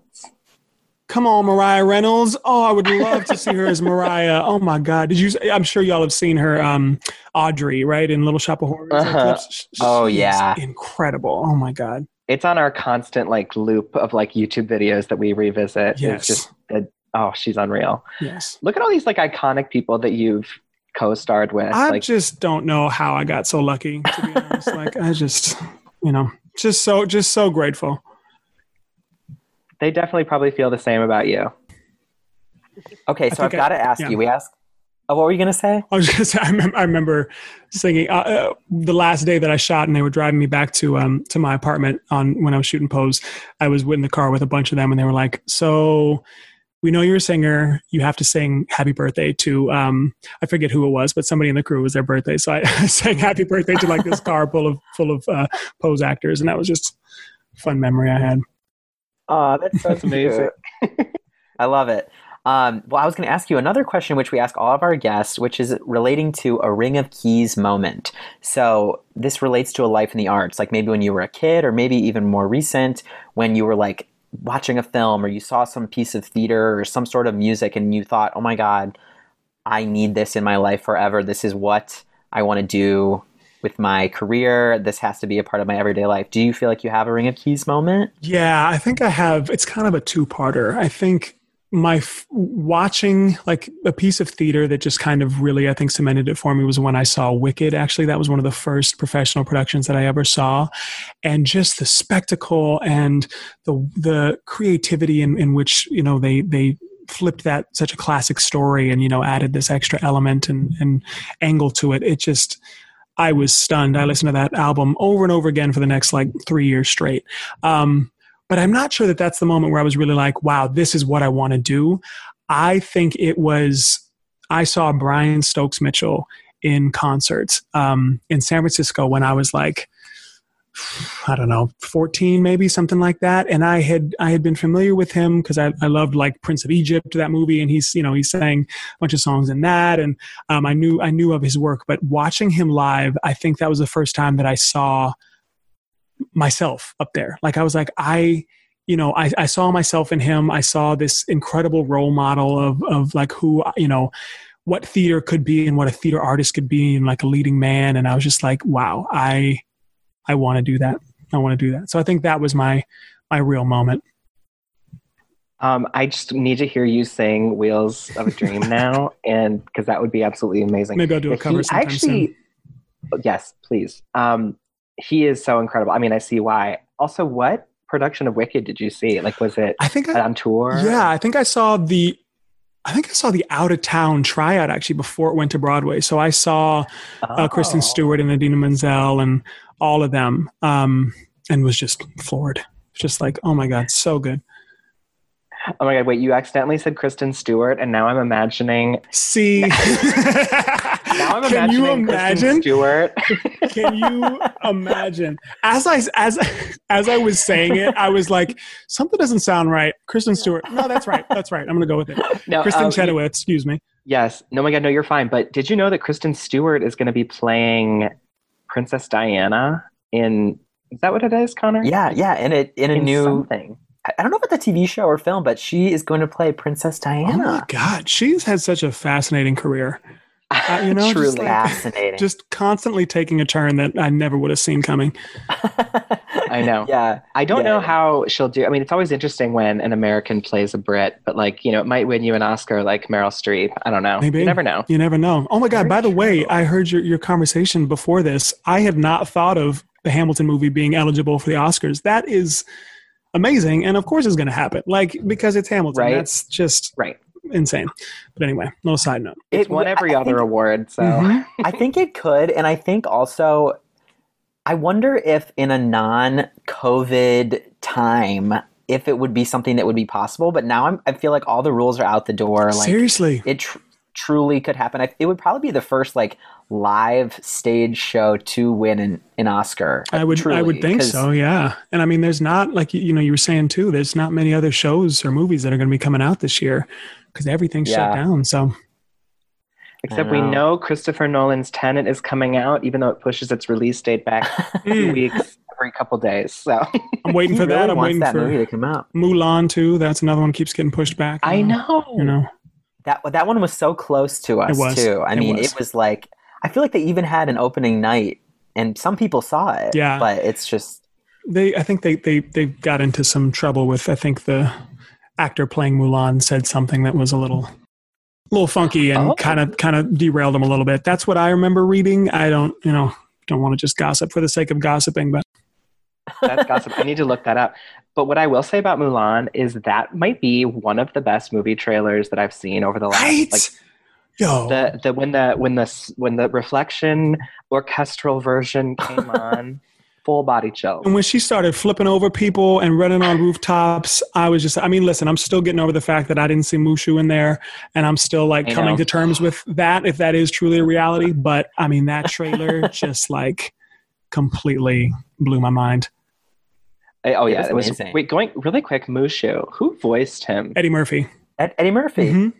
Come on, Maria Reynolds. Oh, I would love to see her as Maria. Oh my God. Did you? I'm sure y'all have seen her, um, Audrey, right, in Little Shop of Horrors. Uh-huh. clips. Oh, yeah. incredible. Oh my God. It's on our constant like loop of like YouTube videos that we revisit. Yes. It's just it, oh, she's unreal. Yes. Look at all these like iconic people that you've co-starred with. I like just don't know how I got so lucky. To be honest, like I just, you know, just so, just so grateful. They definitely probably feel the same about you. Okay, so I've got to ask yeah. you. We asked. Oh, what were you gonna say? I was gonna say, I remember, I remember singing uh, uh, the last day that I shot, and they were driving me back to um to my apartment on when I was shooting Pose. I was in the car with a bunch of them, and they were like, "So, we know you're a singer. You have to sing Happy Birthday to um I forget who it was, but somebody in the crew was their birthday, so I, sang Happy Birthday to like this car full of full of uh, Pose actors, and that was just a fun memory I had. Oh, that's so That's amazing. I love it. Um, well, I was going to ask you another question, which we ask all of our guests, which is relating to a Ring of Keys moment. So this relates to a life in the arts, like maybe when you were a kid, or maybe even more recent, when you were like watching a film or you saw some piece of theater or some sort of music, and you thought, "Oh my God, I need this in my life forever. This is what I want to do." With my career, this has to be a part of my everyday life. Do you feel like you have a Ring of Keys moment? Yeah, I think I have. It's kind of a two-parter. I think my f- watching like a piece of theater that just kind of really I think cemented it for me was when I saw Wicked. Actually, that was one of the first professional productions that I ever saw, and just the spectacle and the the creativity in, in which you know they they flipped that such a classic story and you know added this extra element and, and angle to it. It just I was stunned. I listened to that album over and over again for the next like three years straight. Um, but I'm not sure that that's the moment where I was really like, wow, this is what I want to do. I think it was, I saw Brian Stokes Mitchell in concert um, in San Francisco when I was like, I don't know, 14 maybe something like that. And I had I had been familiar with him because I, I loved like Prince of Egypt, that movie, and he's you know he sang a bunch of songs in that, and um, I knew I knew of his work. But watching him live, I think that was the first time that I saw myself up there. Like I was like I you know I, I saw myself in him i saw this incredible role model of of like who you know what theater could be and what a theater artist could be and like a leading man and i was just like wow i i want to do that i want to do that so i think that was my my real moment Um, I just need to hear you sing "Wheels of a Dream" now, and because that would be absolutely amazing. maybe i'll do a If cover he sometime soon yes, please. Um, he is so incredible. I mean, I see why. Also, what production of Wicked did you see? Like, was it i think I, on tour? yeah i think i saw the i think i saw the out of town tryout actually before it went to broadway so i saw uh, kristen Oh. stewart and idina menzel and all of them um and was just floored just like oh my god so good Oh my god! Wait, you accidentally said Kristen Stewart, and now I'm imagining. See, Now I'm can you imagining Kristen imagine? Stewart. Can you imagine? As I as as I was saying it, I was like, something doesn't sound right. Kristen Stewart. No, that's right. That's right. I'm gonna go with it. no, Kristen um, Chenoweth. Excuse me. Yes. No, my God. No, you're fine. But did you know that Kristen Stewart is going to be playing Princess Diana in? Is that what it is, Connor? Yeah, yeah, in a in a In new something. I I don't know about the TV show or film, but she is going to play Princess Diana. Oh my Diana. God, she's had such a fascinating career. Uh, you know, just Truly. like- Fascinating. Just constantly taking a turn that I never would have seen coming. I know. yeah, I don't Yeah. know how she'll do. I mean, it's always interesting when an American plays a Brit, but like you know, it might win you an Oscar, like Meryl Streep. I don't know. Maybe. You never know. You never know. Oh my God! Very by the way. I heard your your conversation before this. I had not thought of the Hamilton movie being eligible for the Oscars. That is amazing, and of course, it's going to happen. Like because it's Hamilton. Right. That's just Right. Insane. But anyway, little side note. It's It- won every I other think- award. So Mhm. I think it could, and I think also, I wonder if in a non-COVID time, if it would be something that would be possible. But now I'm, I feel like all the rules are out the door. Like Seriously, it tr- truly could happen. I, it would probably be the first like live stage show to win an, an Oscar. I would truly, I would think 'cause- so, yeah. And I mean, there's not like you- you know you were saying too. There's not many other shows or movies that are going to be coming out this year because everything's shut down. So Except I we know. know Christopher Nolan's Tenet is coming out, even though it pushes its release date back two weeks every couple days. So I'm waiting He for really that. I'm wants waiting that for movie to come out. Mulan too. That's another one keeps getting pushed back. I know. You know, That that one was so close to us It was. too. I It mean, was. it was like I feel like they even had an opening night, and some people saw it. Yeah. but it's just they I think they they they got into some trouble with I think the actor playing Mulan said something that was a little a little funky and Oh. kind of kind of derailed him a little bit. That's what I remember reading. I don't, you know, don't want to just gossip for the sake of gossiping, but That's gossip. I need to look that up. But what I will say about Mulan is that might be one of the best movie trailers that I've seen over the last right. like Yo, the the when the when the when the reflection orchestral version came on full body chill. And when she started flipping over people and running on rooftops, I was just, I mean, listen, I'm still getting over the fact that I didn't see Mushu in there. And I'm still like I coming know. to terms with that, if that is truly a reality. But I mean, that trailer just like completely blew my mind. Eh, oh It yeah, was it was. Wait, going really quick. Mushu, who voiced him? Eddie Murphy. Ed, Eddie Murphy. Mhm.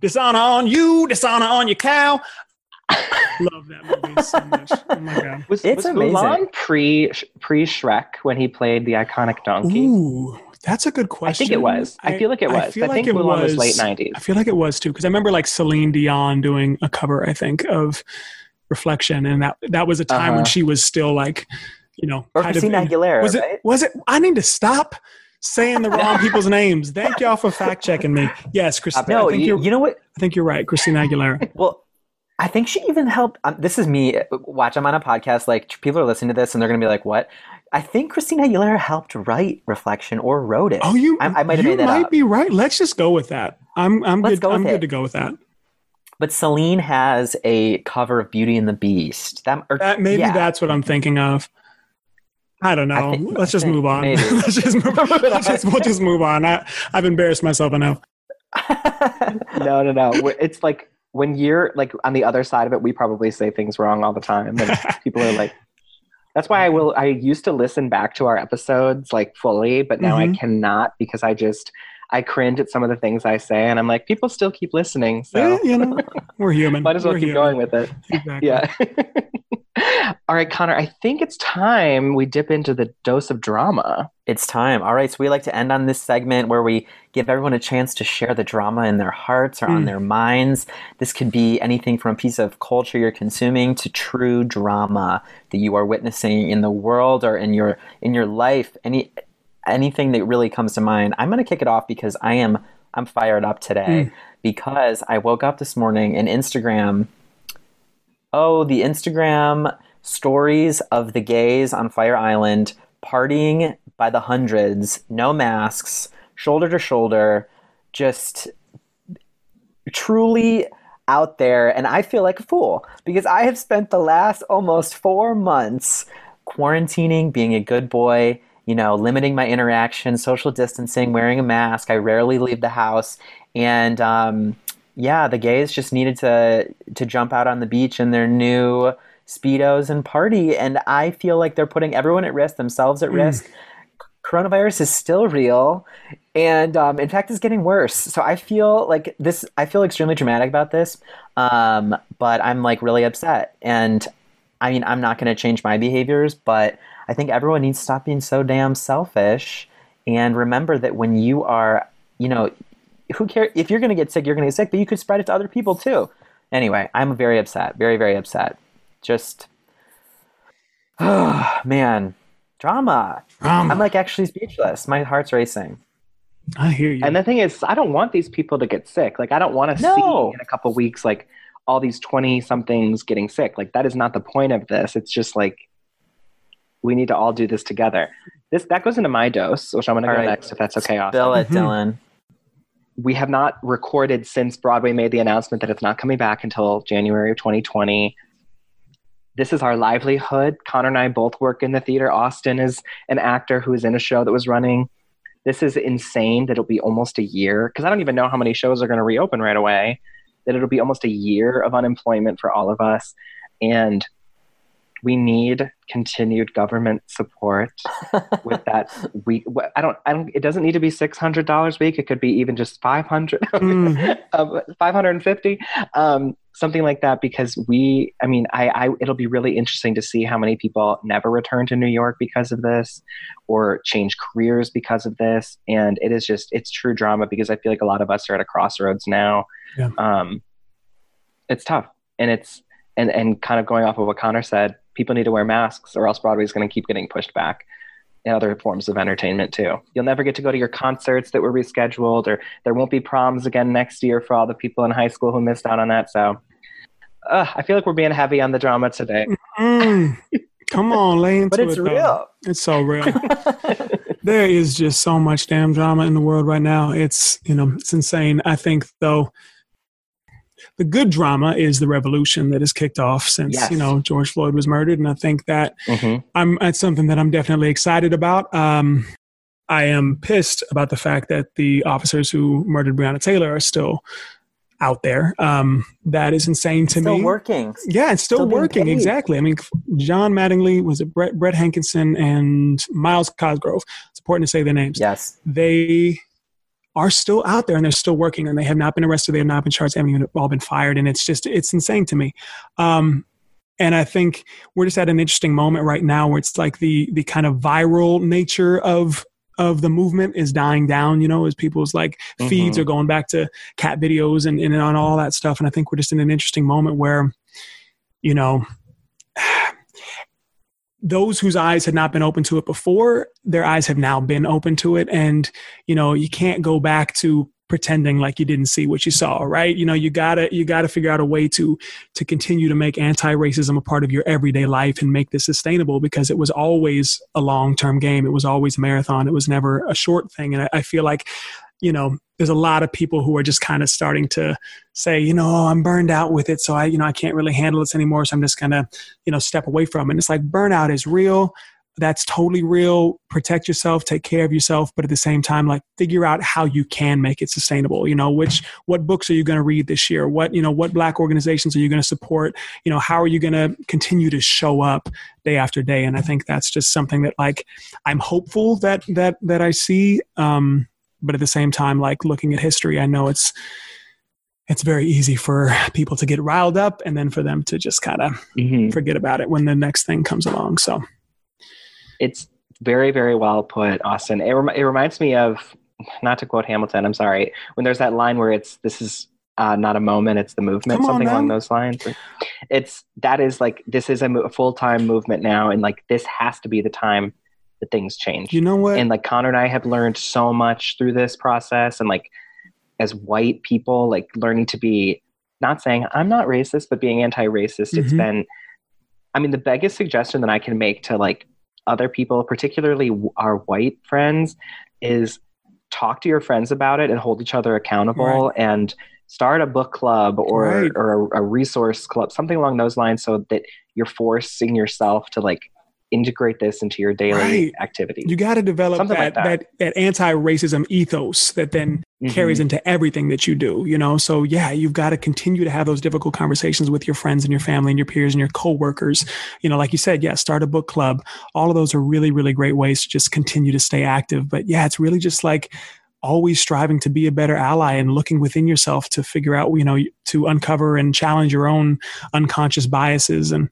Dishonor on you, dishonor on your cow. Love that movie so much. Oh my God. Was, It's was amazing. Mulan pre pre Shrek when he played the iconic donkey? Ooh, that's a good question. I think it was. I, feel like it was. I, feel like think it Mulan was, was- late nineties. I feel like it was too because I remember like Celine Dion doing a cover. I think of Reflection, and that that was a time when Uh-huh. she was still like, you know, Or kind of Christina in- Aguilera, Was it? right? Was it? I need to stop saying the wrong people's names. Thank y'all for fact checking me. Yes, Christina. No, I think you, you're. you know what? I think you're right, Christina Aguilera. Well, I think she even helped. Um, this is me. Watch, I'm on a podcast. Like people are listening to this, and they're going to be like, "What?" I think Christina Aguilera helped write Reflection or wrote it. Oh, you. I, I might have made that might up. be right. Let's just go with that. I'm. I'm Let's good. go I'm it. good to go with that. But Celine has a cover of Beauty and the Beast. That, or, That maybe yeah. that's what I'm thinking of. I don't know. I think- Let's just move on. let's just move. Let's just, we'll just move on. I, I've embarrassed myself enough. no, no, no. It's like when you're like on the other side of it, we probably say things wrong all the time, and people are like. That's why I will. I used to listen back to our episodes like fully, but now Mhm. I cannot because I just I cringe at some of the things I say, and I'm like, people still keep listening, so Yeah, you know, we're human. might as well We're keep human. going with it. Exactly. Yeah. All right, Connor. I think it's time we dip into the dose of drama. It's time. All right. So we like to end on this segment where we give everyone a chance to share the drama in their hearts or on Mm. their minds. This could be anything from a piece of culture you're consuming to true drama that you are witnessing in the world or in your in your life. Any anything that really comes to mind. I'm going to kick it off because I am I'm fired up today because I woke up this morning and Instagram oh, the Instagram stories of the gays on Fire Island partying by the hundreds, no masks, shoulder to shoulder, just truly out there. And I feel like a fool because I have spent the last almost four months quarantining, being a good boy, you know, limiting my interaction, social distancing, wearing a mask. I rarely leave the house. And, um, yeah, the gays just needed to to jump out on the beach in their new speedos and party, and I feel like they're putting everyone at risk, themselves at Mm. risk. Coronavirus is still real, and um, in fact, it's getting worse. So I feel like this. I feel extremely dramatic about this, um, but I'm like really upset. And I mean, I'm not going to change my behaviors, but I think everyone needs to stop being so damn selfish and remember that when you are, you know, who cares if you're going to get sick you're going to get sick but you could spread it to other people too anyway i'm very upset very very upset just oh man drama Drama. i'm like actually speechless my heart's racing I hear you. And the thing is, I don't want these people to get sick. Like, I don't want to No. see in a couple weeks like all these twenty somethings getting sick. Like, that is not the point of this. It's just like we need to all do this together. This that goes into my dose, which I'm going to go right. next if that's okay. Austin. bill it Mhm. dylan we have not recorded since Broadway made the announcement that it's not coming back until January of 2020. This is our livelihood. Connor and I both work in the theater. Austin is an actor who is in a show that was running. This is insane that it'll be almost a year because I don't even know how many shows are going to reopen right away. that it'll be almost a year of unemployment for all of us. And we need continued government support with that we i don't i don't it doesn't need to be $600 a week it could be even just 500 mm. um, 550 um, something like that because we i mean I, I it'll be really interesting to see how many people never return to new york because of this or change careers because of this. And it is just it's true drama because i feel like a lot of us are at a crossroads now. Yeah. um, it's tough. And it's and and kind of going off of what connor said people need to wear masks or else Broadway's going to keep getting pushed back in other forms of entertainment too. You'll never get to go to your concerts that were rescheduled, or there won't be proms again next year for all the people in high school who missed out on that. So uh, I feel like we're being heavy on the drama today. Mm, come on, Lane. but it's it, real. Though. It's so real. there is just so much damn drama in the world right now. It's you know it's insane. I think though the good drama is the revolution that has kicked off since yes. you know George Floyd was murdered, and I think that mm-hmm. I'm that's something that I'm definitely excited about. Um, I am pissed about the fact that the officers who murdered Breonna Taylor are still out there. Um, that is insane to still me. Still working. Yeah, it's still, still working. Exactly. I mean, John Mattingly was it Brett, Brett Hankison and Myles Cosgrove. It's important to say their names. Yes. They are still out there and they're still working and they have not been arrested. They have not been charged. They haven't even all been fired. And it's just, it's insane to me. Um, and I think we're just at an interesting moment right now where it's like the the kind of viral nature of of the movement is dying down, you know, as people's like mm-hmm. feeds are going back to cat videos and, and on all that stuff. And I think we're just in an interesting moment where, you know, those whose eyes had not been open to it before, their eyes have now been open to it. And, you know, you can't go back to pretending like you didn't see what you saw right? You know you gotta you gotta figure out a way to to continue to make anti-racism a part of your everyday life and make this sustainable because it was always a long-term game. It was always a marathon. It was never a short thing. And I, I feel like you know there's a lot of people who are just kind of starting to say you know oh, i'm burned out with it so i you know i can't really handle this anymore so i'm just gonna you know step away from it. And it's like burnout is real. That's totally real. Protect yourself take care of yourself but at the same time like figure out how you can make it sustainable. You know which what books are you going to read this year? What you know what black organizations are you going to support? You know how are you going to continue to show up day after day? And i think that's just something that like i'm hopeful that that that i see um but at the same time like looking at history i know it's it's very easy for people to get riled up and then for them to just kind of mm-hmm. forget about it when the next thing comes along so. It's very very well put austin. It, rem- it reminds me of not to quote hamilton i'm sorry when there's that line where it's this is uh, not a moment it's the movement Come something along those lines. It's that is like this is a, mo- full-time movement now and like this has to be the time that things change. You know what? And like Connor and I have learned so much through this process, and like as white people, like learning to be not saying I'm not racist, but being anti-racist. Mm-hmm. It's been, I mean, the biggest suggestion that I can make to like other people, particularly our white friends, is talk to your friends about it and hold each other accountable right. and start a book club or right. or a, a, resource club something along those lines so that you're forcing yourself to like integrate this into your daily right. activity. You got to develop that, like that. that, that anti-racism ethos that then mm-hmm. carries into everything that you do, you know? So yeah, you've got to continue to have those difficult conversations with your friends and your family and your peers and your coworkers. You know, like you said, yeah, start a book club. All of those are really, really great ways to just continue to stay active. But yeah, it's really just like always striving to be a better ally and looking within yourself to figure out, you know, to uncover and challenge your own unconscious biases and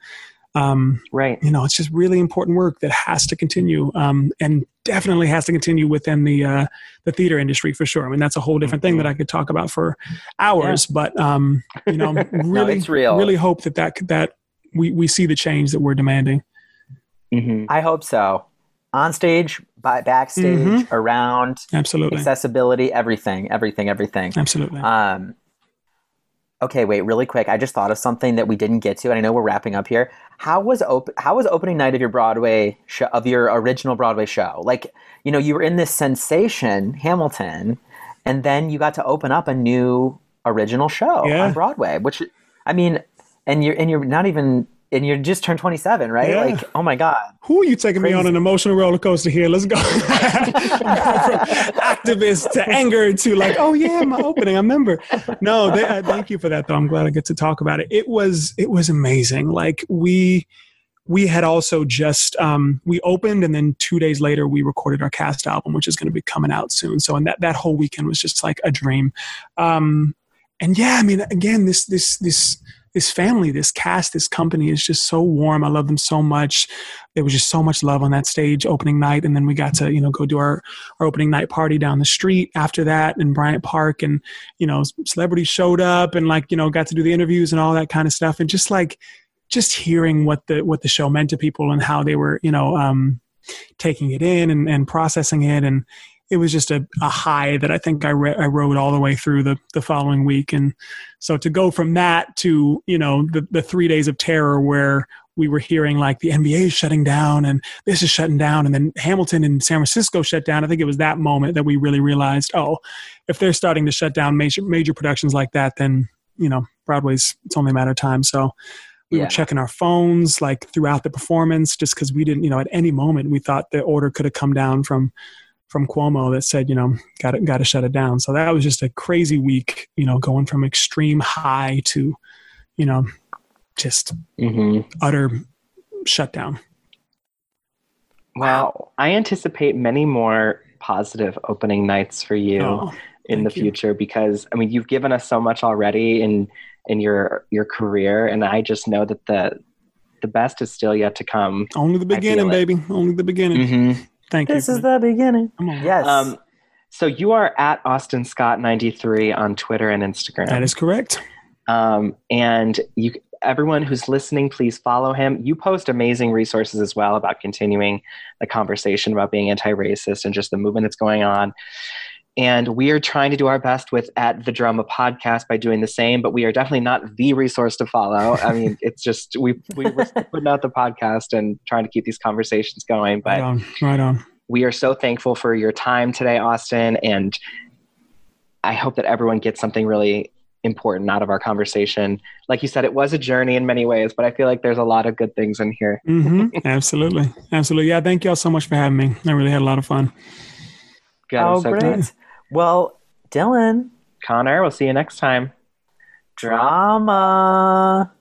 um, right. You know, it's just really important work that has to continue, um, and definitely has to continue within the uh, the theater industry for sure. I mean, that's a whole different thing that I could talk about for hours. Yeah. But um, you know, really, no, real. really hope that that that we we see the change that we're demanding. Mm-hmm. I hope so. On stage, by backstage, mm-hmm. around, absolutely accessibility, everything, everything, everything. Absolutely. Um, Okay, wait, really quick. I just thought of something that we didn't get to, and I know we're wrapping up here. How was op- How was opening night of your Broadway show of your original Broadway show? Like, you know, you were in this sensation, Hamilton, and then you got to open up a new original show yeah. on Broadway. Which, I mean, and you're and you're not even and you just turned 27, right? Yeah. Like, oh my god. Who are you taking me on an emotional roller coaster here? Let's go. From activist to anger to like, oh yeah, my opening. I remember. No, they, uh, thank you for that. Though I'm glad I get to talk about it. It was it was amazing. Like we we had also just um, we opened and then two days later we recorded our cast album, which is going to be coming out soon. So and that that whole weekend was just like a dream. Um, and yeah, I mean, again, this this this this family, this cast, this company is just so warm. I love them so much. There was just so much love on that stage opening night, and then we got to you know go do our our opening night party down the street after that in Bryant Park, and you know celebrities showed up and like you know got to do the interviews and all that kind of stuff, and just like just hearing what the what the show meant to people and how they were you know um, taking it in and, and processing it and it was just a, a high that I think I, re- I rode all the way through the, the following week. And so to go from that to, you know, the, the three days of terror where we were hearing like the NBA is shutting down and this is shutting down. And then Hamilton and San Francisco shut down. I think it was that moment that we really realized, oh, if they're starting to shut down major, major productions like that, then, you know, Broadway's, it's only a matter of time. So we Yeah. were checking our phones like throughout the performance just because we didn't, you know, at any moment we thought the order could have come down from from Cuomo that said, you know, got to got to shut it down. So that was just a crazy week, you know, going from extreme high to, you know, just hmm utter shutdown. Well, I anticipate many more positive opening nights for you Oh, in the thank you. future because I mean you've given us so much already in in your your career, and I just know that the the best is still yet to come. only the beginning, baby. Only the beginning. Mm-hmm. Thank This you. is the beginning. Yes. Um, so you are at Austin Scott ninety three on Twitter and Instagram. That is correct. Um, and you, everyone who's listening, please follow him. You post amazing resources as well about continuing the conversation about being anti-racist and just the movement that's going on. And we are trying to do our best with at the Drama podcast by doing the same, but we are definitely not the resource to follow. I mean, it's just we we were putting out the podcast and trying to keep these conversations going. But right on. Right on. we are so thankful for your time today, Austin, and I hope that everyone gets something really important out of our conversation. Like you said, it was a journey in many ways, but I feel like there's a lot of good things in here. hmm Absolutely. Absolutely. Yeah. Thank y'all so much for having me. I really had a lot of fun. Good, oh, so great. good. Well, Dylan, Connor, we'll see you next time. drama.